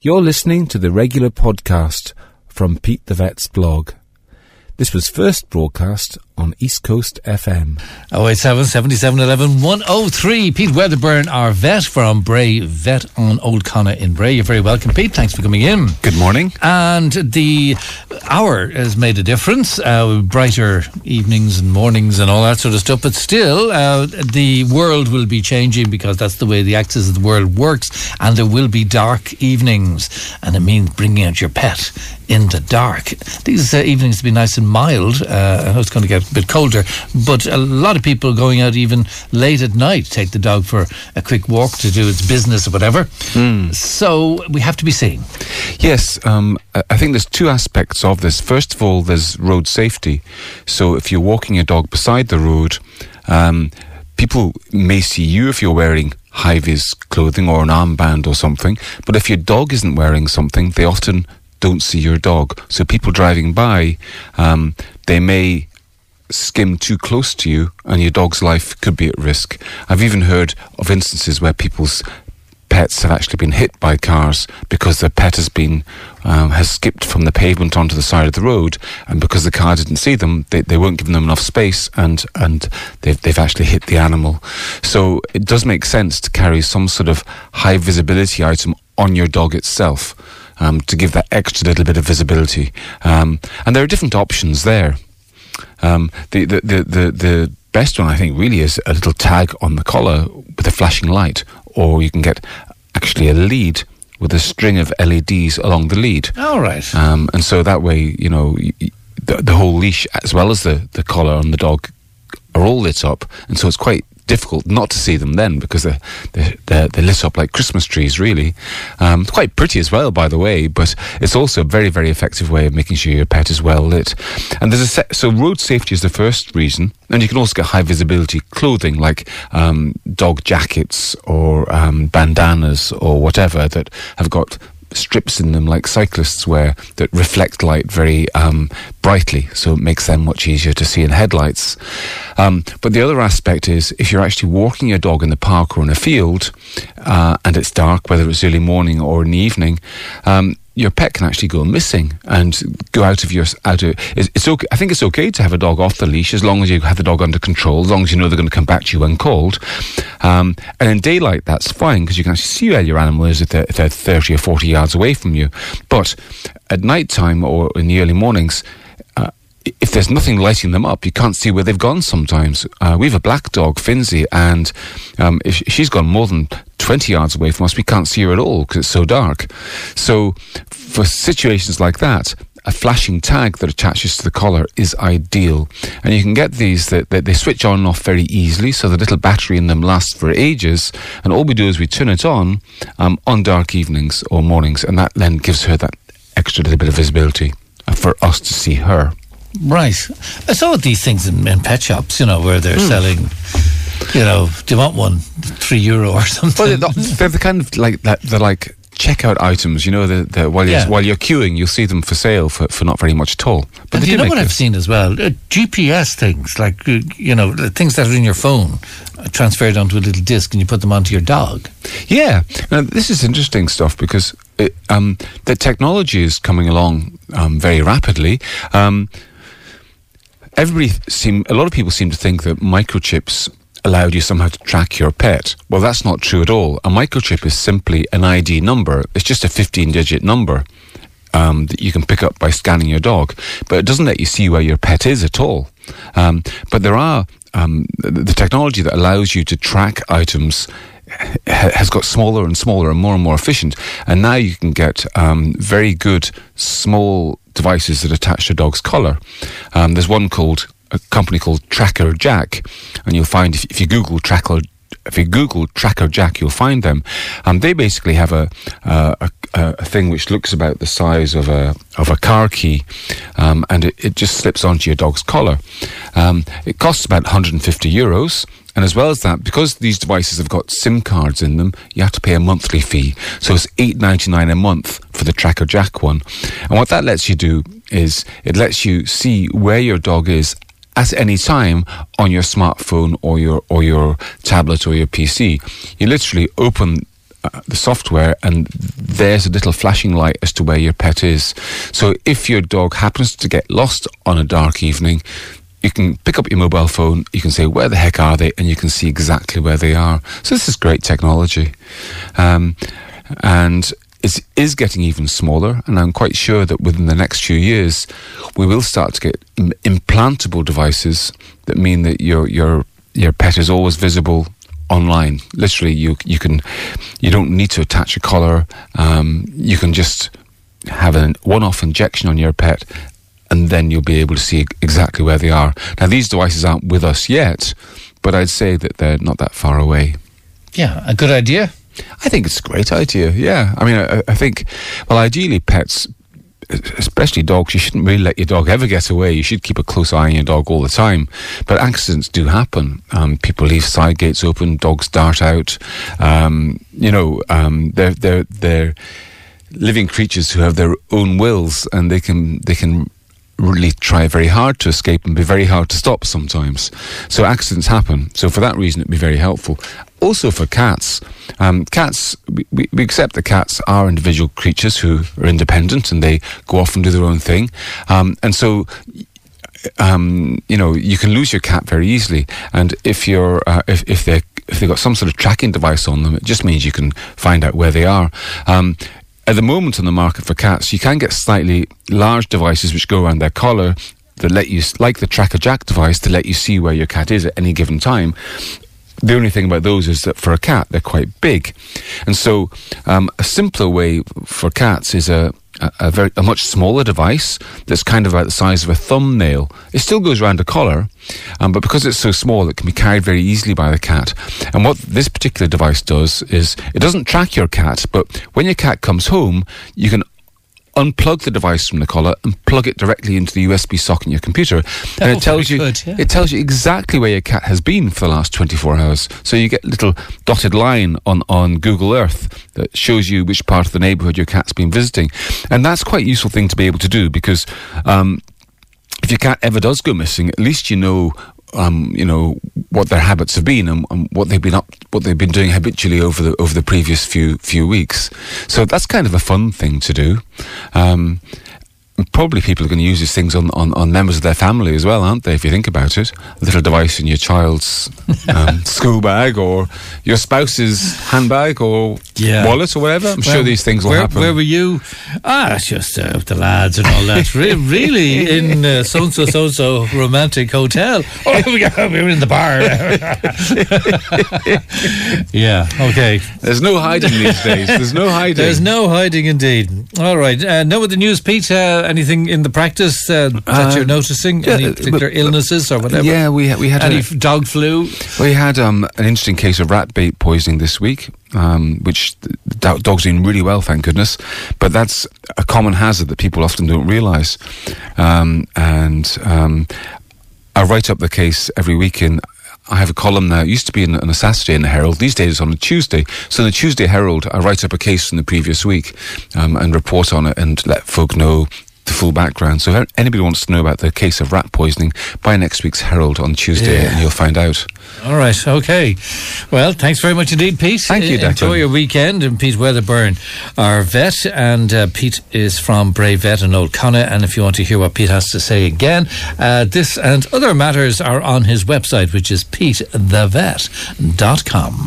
You're listening to the regular podcast from Pete the Vet's blog. This was first broadcast on East Coast FM. 087 77 11 103. Pete Wedderburn, our vet from Bray Vet on Old Connaught in Bray. You're very welcome, Pete. Thanks for coming in. Good morning. And the hour has made a difference. Uh, brighter evenings and mornings and all that sort of stuff. But still, uh, the world will be changing because that's the way the axis of the world works. And there will be dark evenings. And it means bringing out your pet in the dark. These uh, evenings to be nice and mild. Uh, I know it's going to get a bit colder, but a lot of people going out even late at night, take the dog for a quick walk to do its business or whatever. Hmm. So we have to be seen. Yes, um, I I think there's two aspects of this. First of all, there's road safety. So if you're walking your dog beside the road, um, people may see you if you're wearing high vis clothing or an armband or something. But if your dog isn't wearing something, they often don't see your dog. So people driving by, um, they may skim too close to you and your dog's life could be at risk. I've even heard of instances where people's pets have actually been hit by cars because their pet has been um, has skipped from the pavement onto the side of the road and because the car didn't see them they, they weren't giving them enough space and and they've, they've actually hit the animal so it does make sense to carry some sort of high visibility item on your dog itself um, to give that extra little bit of visibility um, and there are different options there um, the, the, the, the, the best one, I think, really is a little tag on the collar with a flashing light, or you can get actually a lead with a string of LEDs along the lead. All right. Um, and so that way, you know, the, the whole leash, as well as the, the collar on the dog, are all lit up. And so it's quite difficult not to see them then because they're, they're, they're, lit up like Christmas trees, really. Um, quite pretty as well, by the way, but it's also a very, very effective way of making sure your pet is well lit. And there's a se- so road safety is the first reason. And you can also get high visibility clothing like um, dog jackets or um, bandanas or whatever that have got strips in them like cyclists wear that reflect light very um, brightly, so it makes them much easier to see in headlights. Um, but the other aspect is if you're actually walking your dog in the park or in a field uh, and it's dark, whether it's early morning or in the evening, um, your pet can actually go missing and go out of your out of it's, it's okay I think it's okay to have a dog off the leash as long as you have the dog under control as long as you know they're going to come back to you when called um, and in daylight that's fine because you can actually see where your animal is if they're, if they're 30 or 40 yards away from you but at night time or in the early mornings uh, if there's nothing lighting them up, you can't see where they've gone sometimes. Uh, we have a black dog, Finzi, and um, if she's gone more than 20 yards away from us, we can't see her at all because it's so dark. So, for situations like that, a flashing tag that attaches to the collar is ideal. And you can get these that, that they switch on and off very easily, so the little battery in them lasts for ages. And all we do is we turn it on um, on dark evenings or mornings, and that then gives her that extra little bit of visibility uh, for us to see her. Right. I saw these things in, in pet shops, you know, where they're selling, you know, do you want one? Three euro or something. Well, they're, the kind of like that. They're like checkout items. You know, the, the while you're Yeah. while you're queuing, you'll see them for sale for, for not very much at all. But do you know what I've seen as well? Uh, GPS things, like, uh, you know, the things that are in your phone, uh, transferred onto a little disc and you put them onto your dog. Yeah, now this is interesting stuff because it, um, the technology is coming along um, very rapidly. Um, everybody seem a lot of people seem to think that microchips allowed you somehow to track your pet. Well, that's not true at all. A microchip is simply an ID number. It's just a 15-digit number. Um, that you can pick up by scanning your dog, but it doesn't let you see where your pet is at all. Um, but there are um, the, technology that allows you to track items has got smaller and smaller and more and more efficient. And now you can get um, very good small devices that attach to dog's collar. Um, there's one called a company called Tracker Jack, and you'll find if, if you Google Tracker. If you Google Tracker Jack, you'll find them. Um, they basically have a, a a thing which looks about the size of a of a car key, um, and it, it just slips onto your dog's collar. Um, it costs about 150 euros, and as well as that, because these devices have got SIM cards in them, you have to pay a monthly fee. So it's 8.99 a month for the Tracker Jack one, and what that lets you do is it lets you see where your dog is at any time on your smartphone or your or your tablet or your PC. You literally open uh, the software, and there's a little flashing light as to where your pet is. So if your dog happens to get lost on a dark evening, you can pick up your mobile phone, you can say, where the heck are they? And you can see exactly where they are. So this is great technology. Um, and it is getting even smaller, and I'm quite sure that within the next few years, we will start to get Im- implantable devices that mean that your your your pet is always visible online. Literally, you you can you don't need to attach a collar. Um, you can just have a one-off injection on your pet, and then you'll be able to see exactly where they are. Now, these devices aren't with us yet, but I'd say that they're not that far away. Yeah, a good idea. I think it's a great idea. Yeah, I mean, I, I think, well, ideally, pets, especially dogs, you shouldn't really let your dog ever get away. You should keep a close eye on your dog all the time. But accidents do happen. Um, people leave side gates open, dogs dart out. Um, you know, um, they're they're they're living creatures who have their own wills, and they can they can really try very hard to escape and be very hard to stop sometimes. So accidents happen. So for that reason, it'd be very helpful. Also for cats, um, cats we, we accept that cats are individual creatures who are independent and they go off and do their own thing, um, and so. Um, you know, you can lose your cat very easily, and if you're uh, if if they if they've got some sort of tracking device on them, it just means you can find out where they are. Um, at the moment on the market for cats, you can get slightly large devices which go around their collar that let you, like the Tracker Jack device, to let you see where your cat is at any given time. The only thing about those is that for a cat, they're quite big. And so, um, a simpler way for cats is a, a, very, a much smaller device that's kind of about the size of a thumbnail. It still goes around a collar, um, but because it's so small, it can be carried very easily by the cat. And what this particular device does is it doesn't track your cat, but when your cat comes home, you can unplug the device from the collar and plug it directly into the USB socket in your computer, and it tells you good, yeah. it tells you exactly where your cat has been for the last 24 hours. So you get a little dotted line on on Google Earth that shows you which part of the neighbourhood your cat's been visiting, and that's quite a useful thing to be able to do because. Um, if your cat ever does go missing, at least you know um, you know what their habits have been and, and, what they've been up, what they've been doing habitually over the over the previous few few weeks. So that's kind of a fun thing to do. Um, probably people are going to use these things on, on, on, members of their family as well, aren't they? If you think about it, a little device in your child's um, school bag or your spouse's handbag or yeah. wallet or whatever. I'm well, sure these things will where, happen. Where were you? Ah, it's just uh, the lads and all that. Re- really, in uh, so and so so so romantic hotel. Oh, we were in the bar. yeah. Okay. There's no hiding these days. There's no hiding. There's no hiding indeed. All right. Uh, no with the news, Pete. Uh, anything in the practice uh, that you're noticing? yeah, Any particular illnesses or whatever? Yeah, we we had Any a, dog flu? we had um, an interesting case of rat bait poisoning this week, um, which the dog's doing really well, thank goodness. But that's a common hazard that people often don't realise. Um, and um, I write up the case every week in. I have a column now. It used to be on, on a Saturday in the Herald. These days it's on a Tuesday. So in the Tuesday Herald, I write up a case from the previous week um, and report on it and let folk know the full background. So if anybody wants to know about the case of rat poisoning, buy next week's Herald on Tuesday Yeah. and you'll find out. All right, okay. Well, thanks very much indeed, Pete. Thank you, Uh, Enjoy your weekend. And Pete Wedderburn, our vet, and uh, Pete is from Bray Vet in Old Connaught. And if you want to hear what Pete has to say again, uh, this and other matters are on his website, which is petethevet.com.